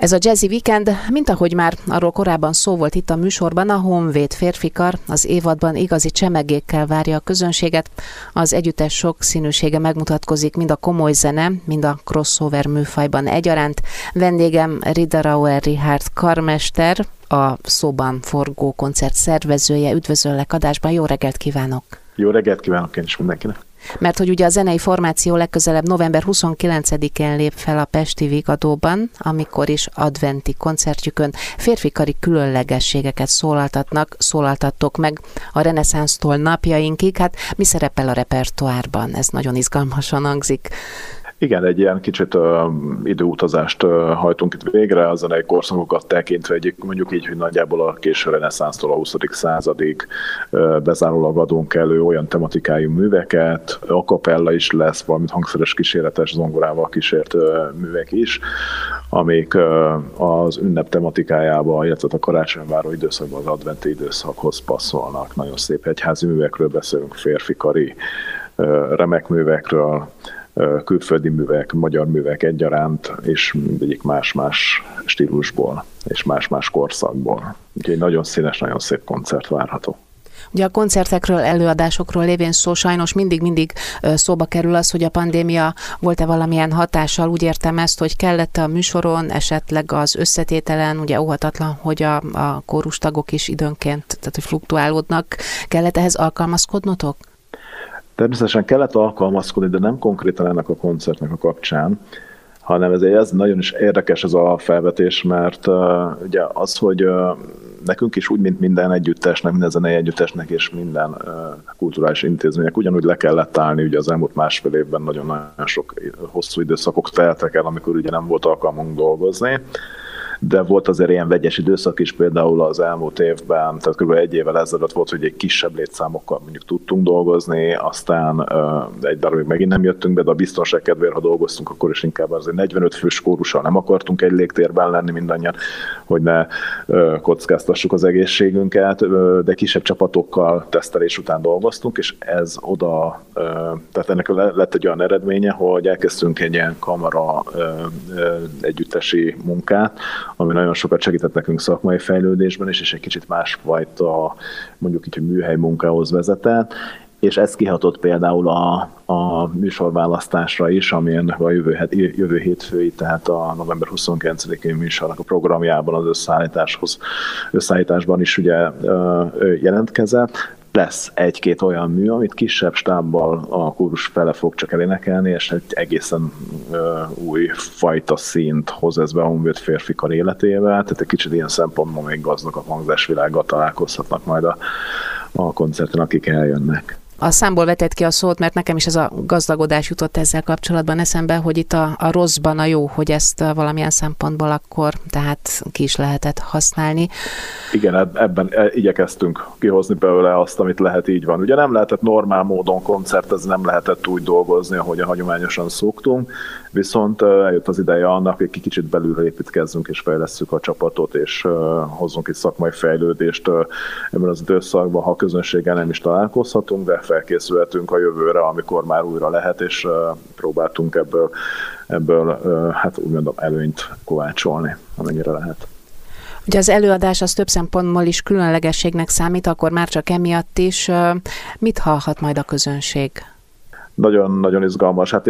Ez a Jazzy Weekend, mint ahogy már arról korábban szó volt itt a műsorban, a Honvéd férfikar az évadban igazi csemegékkel várja a közönséget. Az együttes sok színűsége megmutatkozik mind a komoly zene, mind a crossover műfajban egyaránt. Vendégem Riederauer Richard karmester, a szóban forgó koncert szervezője. Üdvözöllek adásban, jó reggelt kívánok! Jó reggelt kívánok én is mindenkinek! Mert hogy ugye a zenei formáció legközelebb november 29-én lép fel a Pesti Vigadóban, amikor is adventi koncertjükön férfikari különlegességeket szólaltatnak, szólaltattok meg a reneszánsztól napjainkig. Hát mi szerepel a repertoárban? Ez nagyon izgalmasan hangzik. Igen, egy ilyen kicsit uh, időutazást uh, hajtunk itt végre, a zenei korszakokat tekintve egy, mondjuk így, hogy nagyjából a késő reneszánsztól a 20. századig uh, bezárólag adunk elő olyan tematikájú műveket, a kapella is lesz, valamint hangszeres kísérletes zongorával kísért uh, művek is, amik uh, az ünnep tematikájába, illetve a karácsonyváró időszakban az adventi időszakhoz passzolnak. Nagyon szép egyházi művekről beszélünk, férfikari remek művekről, külföldi művek, magyar művek egyaránt, és mindegyik más-más stílusból, és más-más korszakból. Úgyhogy nagyon színes, nagyon szép koncert várható. Ugye a koncertekről, előadásokról lévén szó sajnos mindig-mindig szóba kerül az, hogy a pandémia volt-e valamilyen hatással. Úgy értem ezt, hogy kellett a műsoron, esetleg az összetételen, ugye óhatatlan, hogy a, a kórustagok is időnként, tehát hogy fluktuálódnak. Kellett ehhez alkalmazkodnotok? Természetesen kellett alkalmazkodni, de nem konkrétan ennek a koncertnek a kapcsán, hanem ezért ez nagyon is érdekes ez a felvetés, mert uh, ugye az, hogy uh, nekünk is úgy, mint minden együttesnek, minden zenei együttesnek és minden uh, kulturális intézmények, ugyanúgy le kellett állni, ugye az elmúlt másfél évben nagyon-nagyon sok hosszú időszakok teltek el, amikor ugye nem volt alkalmunk dolgozni, de volt azért ilyen vegyes időszak is, például az elmúlt évben, tehát kb. egy évvel ezelőtt volt, hogy egy kisebb létszámokkal mondjuk tudtunk dolgozni, aztán egy darabig megint nem jöttünk be, de a biztonság kedvéért, ha dolgoztunk, akkor is inkább azért 45 fős kórussal nem akartunk egy légtérben lenni mindannyian, hogy ne kockáztassuk az egészségünket, de kisebb csapatokkal tesztelés után dolgoztunk, és ez oda, tehát ennek lett egy olyan eredménye, hogy elkezdtünk egy ilyen kamera együttesi munkát, ami nagyon sokat segített nekünk szakmai fejlődésben is, és egy kicsit másfajta, mondjuk így, hogy műhely munkához vezetett, és ez kihatott például a, a műsorválasztásra is, amilyen a jövő, het, jövő hétfői, tehát a november 29-én műsornak a programjában az összeállításhoz, összeállításban is ugye jelentkezett lesz egy-két olyan mű, amit kisebb stábbal a kórus fele fog csak elénekelni, és egy egészen uh, új fajta szint hoz ez be a honvéd férfikar életével, tehát egy kicsit ilyen szempontból még gazdag a hangzásvilággal találkozhatnak majd a, a koncerten, akik eljönnek a számból vetett ki a szót, mert nekem is ez a gazdagodás jutott ezzel kapcsolatban eszembe, hogy itt a, a rosszban a jó, hogy ezt valamilyen szempontból akkor tehát ki is lehetett használni. Igen, ebben e, igyekeztünk kihozni belőle azt, amit lehet így van. Ugye nem lehetett normál módon koncertezni, nem lehetett úgy dolgozni, ahogy a hagyományosan szoktunk, viszont eljött az ideje annak, hogy kicsit belülre építkezzünk és fejlesszük a csapatot, és hozzunk egy szakmai fejlődést ebben az időszakban, ha közönséggel nem is találkozhatunk, de felkészülhetünk a jövőre, amikor már újra lehet, és próbáltunk ebből, ebből hát úgy mondom, előnyt kovácsolni, amennyire lehet. Ugye az előadás az több szempontból is különlegességnek számít, akkor már csak emiatt is. Mit hallhat majd a közönség? nagyon-nagyon izgalmas. Hát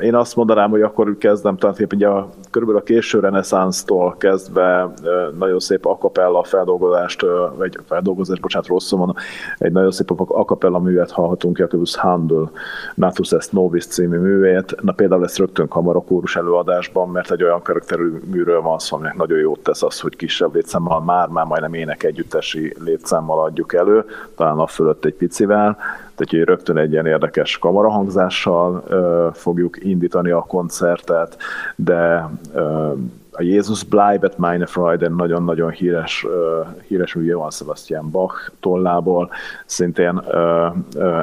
én azt mondanám, hogy akkor kezdem, tehát ugye a, körülbelül a késő reneszánsztól kezdve nagyon szép akapella feldolgozást, vagy feldolgozás, bocsánat, rosszul mondom, egy nagyon szép akapella művet hallhatunk Jakobus Handel, Natus est Novis című művét. Na például ezt rögtön kamarakórus előadásban, mert egy olyan karakterű műről van szó, aminek nagyon jót tesz az, hogy kisebb létszámmal, már-már majdnem ének együttesi létszámmal adjuk elő, talán a fölött egy picivel, tehát rögtön egy ilyen érdekes kamarahangzással fogjuk indítani a koncertet, de a Jézus Bleibet meine Freude nagyon-nagyon híres, híres mű Johann Sebastian Bach tollából szintén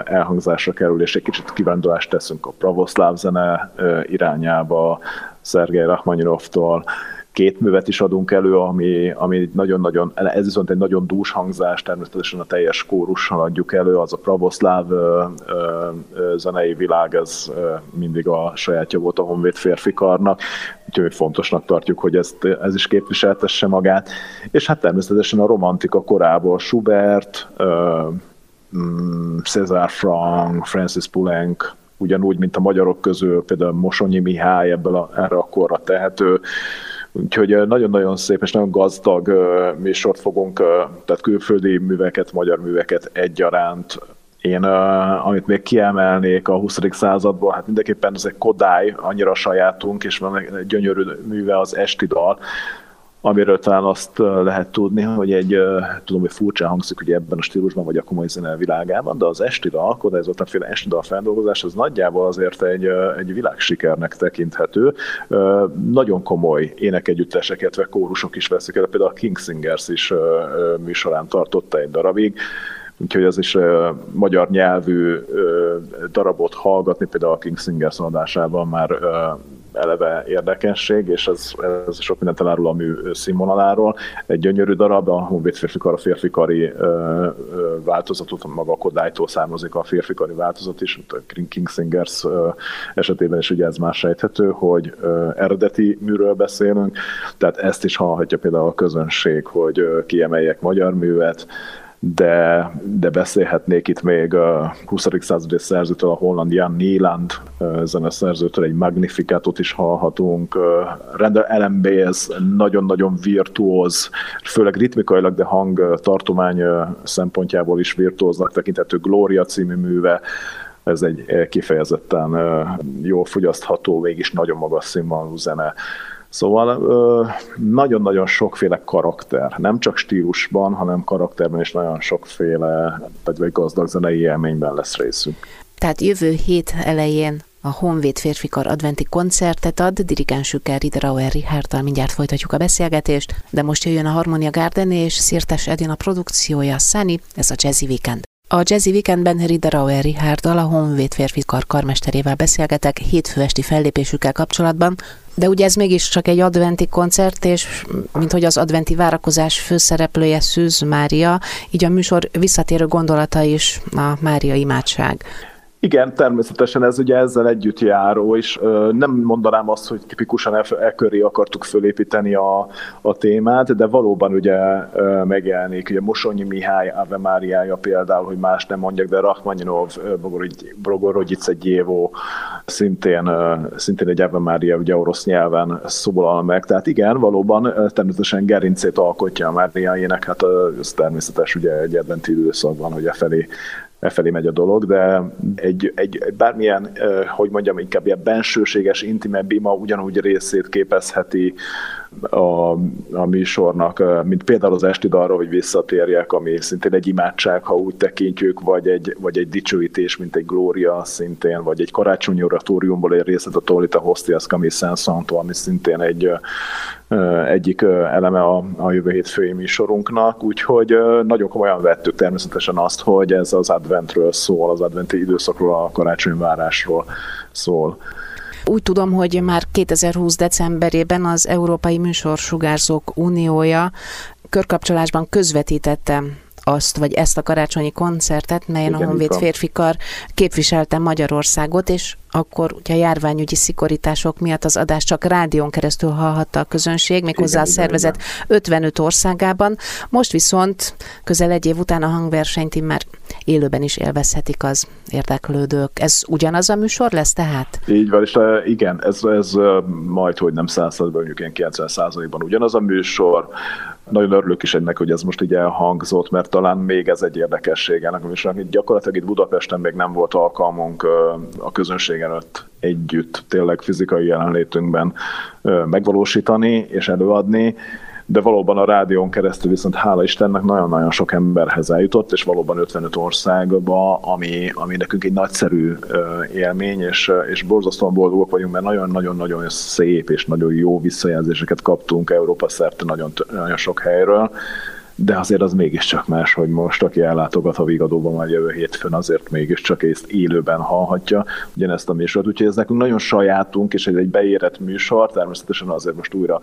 elhangzásra kerül, és egy kicsit kivándulást teszünk a pravoszláv zene irányába, Szergej Rachmaninovtól, két művet is adunk elő, ami, ami nagyon-nagyon, ez viszont egy nagyon dús hangzás, természetesen a teljes kórussal adjuk elő, az a pravoszláv ö, ö, zenei világ, ez ö, mindig a sajátja volt a Honvéd férfi karnak, úgyhogy fontosnak tartjuk, hogy ezt, ez is képviseltesse magát. És hát természetesen a romantika korából Schubert, ö, mm, César Frank, Francis Poulenc, ugyanúgy, mint a magyarok közül, például Mosonyi Mihály ebből a, erre a korra tehető, Úgyhogy nagyon-nagyon szép és nagyon gazdag műsort fogunk, tehát külföldi műveket, magyar műveket egyaránt én, amit még kiemelnék a 20. századból, hát mindenképpen ez egy Kodály, annyira sajátunk, és van egy gyönyörű műve az Esti dal, amiről talán azt lehet tudni, hogy egy, tudom, hogy furcsa hangzik ugye ebben a stílusban, vagy a komoly zene világában, de az esti dal, ez volt a féle esti dal feldolgozás, az nagyjából azért egy, egy világsikernek tekinthető. Nagyon komoly énekegyüttesek, illetve kórusok is veszik el, például a King Singers is műsorán tartotta egy darabig, úgyhogy az is uh, magyar nyelvű uh, darabot hallgatni, például a King Singers adásában már uh, eleve érdekesség, és ez, ez sok mindent elárul a mű színvonaláról. Egy gyönyörű darab, a Honvéd férfikar, a férfikari változatot, maga a Kodálytól származik a férfikari változat is, a King Singers esetében is ugye ez már sejthető, hogy eredeti műről beszélünk, tehát ezt is hallhatja például a közönség, hogy kiemeljek magyar művet, de, de beszélhetnék itt még a 20. századi szerzőtől, a holland Jan Nieland zeneszerzőtől egy Magnificatot is hallhatunk. Ellen Baez nagyon-nagyon virtuóz, főleg ritmikailag, de hang tartomány szempontjából is virtuóznak tekinthető Gloria című műve, ez egy kifejezetten jól fogyasztható, mégis nagyon magas színvonalú zene. Szóval nagyon-nagyon sokféle karakter, nem csak stílusban, hanem karakterben is nagyon sokféle, vagy gazdag zenei élményben lesz részünk. Tehát jövő hét elején a Honvéd férfikar adventi koncertet ad, dirigensükkel Riederauer Richardtal mindjárt folytatjuk a beszélgetést, de most jöjjön a Harmonia Garden és Szirtes Edina produkciója Sunny, ez a Jazzy Weekend. A Jazzy Weekendben Riederauer Richarddal, a Honvéd férfikar karmesterével beszélgetek hétfő esti fellépésükkel kapcsolatban, de ugye ez mégis csak egy adventi koncert, és mint hogy az adventi várakozás főszereplője Szűz Mária, így a műsor visszatérő gondolata is a Mária imádság. Igen, természetesen ez ugye ezzel együtt járó, és ö, nem mondanám azt, hogy tipikusan e, e köré akartuk fölépíteni a, a témát, de valóban ugye ö, megjelenik, ugye Mosonyi Mihály Ave Máriája például, hogy más nem mondjak, de Rachmaninov, Bogorodice Gyévó szintén, ö, szintén egy Ave Mária ugye orosz nyelven szólal meg, tehát igen, valóban természetesen gerincét alkotja a Máriájének, hát ez természetes ugye egy adventi időszakban, hogy e felé e felé megy a dolog, de egy, egy bármilyen, hogy mondjam, inkább ilyen bensőséges, intimebb ima ugyanúgy részét képezheti a, a műsornak, mint például az esti dalra, hogy visszatérjek, ami szintén egy imádság, ha úgy tekintjük, vagy egy, vagy egy dicsőítés, mint egy glória szintén, vagy egy karácsonyi oratóriumból egy részlet a Tolita Hostias Camille saint ami szintén egy egyik eleme a, a jövő hét fői műsorunknak, úgyhogy nagyon komolyan vettük természetesen azt, hogy ez az adventről szól, az adventi időszakról, a karácsonyvárásról szól. Úgy tudom, hogy már 2020. decemberében az Európai Műsorsugárzók Uniója körkapcsolásban közvetítette azt, vagy ezt a karácsonyi koncertet, melyen Igen, a Honvéd férfikar képviselte Magyarországot, és akkor ugye a járványügyi szigorítások miatt az adás csak rádión keresztül hallhatta a közönség, méghozzá a szervezet igen. 55 országában. Most viszont közel egy év után a hangversenyt már élőben is élvezhetik az érdeklődők. Ez ugyanaz a műsor lesz tehát? Így van, és igen, ez, ez majd, hogy nem százszerzben, mondjuk ilyen 90 százalékban ugyanaz a műsor, nagyon örülök is ennek, hogy ez most így elhangzott, mert talán még ez egy érdekesség ennek a műsornak. Gyakorlatilag itt Budapesten még nem volt alkalmunk a közönség előtt együtt, tényleg fizikai jelenlétünkben megvalósítani és előadni de valóban a rádión keresztül viszont hála Istennek nagyon-nagyon sok emberhez eljutott, és valóban 55 országba, ami, ami nekünk egy nagyszerű élmény, és, és borzasztóan boldogok vagyunk, mert nagyon-nagyon-nagyon szép és nagyon jó visszajelzéseket kaptunk Európa szerte nagyon, nagyon sok helyről de azért az mégiscsak más, hogy most, aki ellátogat a Vigadóban majd jövő hétfőn, azért mégiscsak ezt élőben hallhatja ugyanezt a műsort. Úgyhogy ez nekünk nagyon sajátunk, és ez egy beérett műsor, természetesen azért most újra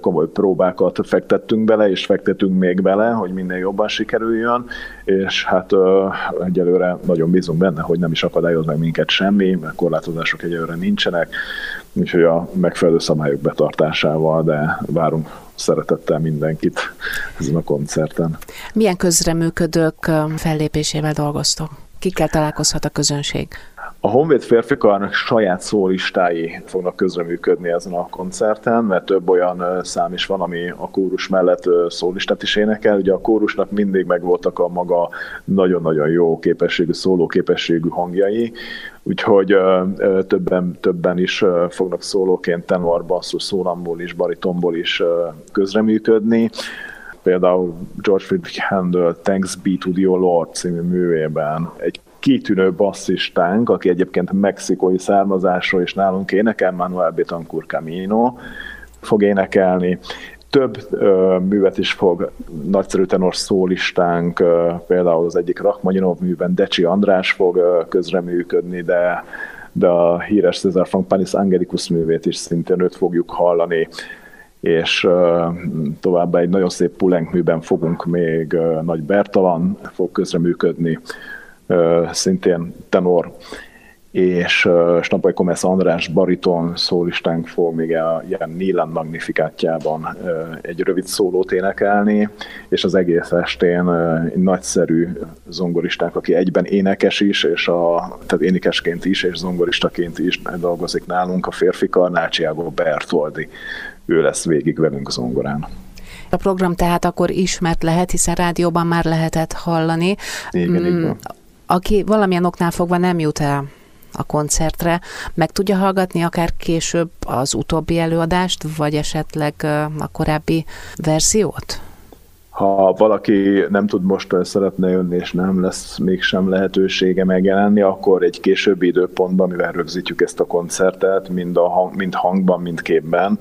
komoly próbákat fektettünk bele, és fektetünk még bele, hogy minden jobban sikerüljön, és hát egyelőre nagyon bízunk benne, hogy nem is akadályoz meg minket semmi, mert korlátozások egyelőre nincsenek, úgyhogy a megfelelő szabályok betartásával, de várunk szeretettel mindenkit ezen a koncerten. Milyen közreműködők fellépésével dolgoztok? Kikkel találkozhat a közönség? A Honvéd férfikarnak saját szólistái fognak közreműködni ezen a koncerten, mert több olyan szám is van, ami a kórus mellett szólistát is énekel. Ugye a kórusnak mindig megvoltak a maga nagyon-nagyon jó képességű, szóló képességű hangjai, úgyhogy többen, többen is fognak szólóként tenor, basszus, szólamból is, baritomból is közreműködni például George Friedrich Handel Thanks Be to the Lord című művében egy kitűnő basszistánk, aki egyébként mexikói származású, és nálunk énekel, Manuel Betancourt Camino fog énekelni. Több ö, művet is fog nagyszerű tenor szólistánk, ö, például az egyik Rachmaninov műben Decsi András fog ö, közreműködni, de de a híres Cesar Frank Panis Angelicus művét is szintén őt fogjuk hallani és továbbá egy nagyon szép Pulenk műben fogunk még Nagy Bertalan fog közreműködni, szintén tenor, és Snapai Komesz András bariton szólistánk fog még a ilyen Nílan Magnifikátjában egy rövid szólót énekelni, és az egész estén egy nagyszerű zongoristánk, aki egyben énekes is, és a, tehát énekesként is, és zongoristaként is dolgozik nálunk, a férfi Karnácsiágó Bertoldi. Ő lesz végig velünk zongorán. A program tehát akkor ismert lehet, hiszen rádióban már lehetett hallani. Igen, mm, aki valamilyen oknál fogva nem jut el a koncertre, meg tudja hallgatni akár később az utóbbi előadást, vagy esetleg a korábbi verziót? Ha valaki nem tud most szeretne jönni, és nem lesz mégsem lehetősége megjelenni, akkor egy későbbi időpontban, mivel rögzítjük ezt a koncertet, mind, a hang, mind hangban, mind képben,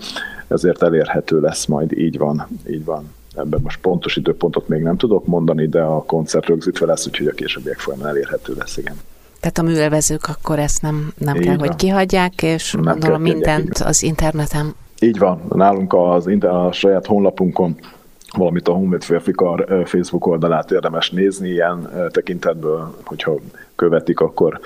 ezért elérhető lesz majd, így van, így van ebben most pontos időpontot még nem tudok mondani, de a koncert rögzítve lesz, úgyhogy a későbbiek folyamán elérhető lesz, igen. Tehát a műelvezők akkor ezt nem, nem kell, van. hogy kihagyják, és nem gondolom mindent az interneten. Így van, nálunk az, a saját honlapunkon valamit a Honvéd Férfikar Facebook oldalát érdemes nézni ilyen tekintetből, hogyha követik, akkor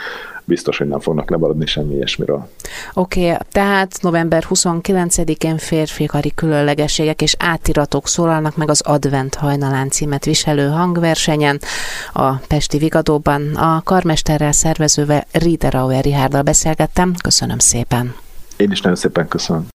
biztos, hogy nem fognak lemaradni semmi ilyesmiről. Oké, okay, tehát november 29-én férfikari különlegességek és átiratok szólalnak meg az Advent hajnalán címet viselő hangversenyen a Pesti Vigadóban. A karmesterrel szervezővel Riederauer Rihárdal beszélgettem. Köszönöm szépen. Én is nagyon szépen köszönöm.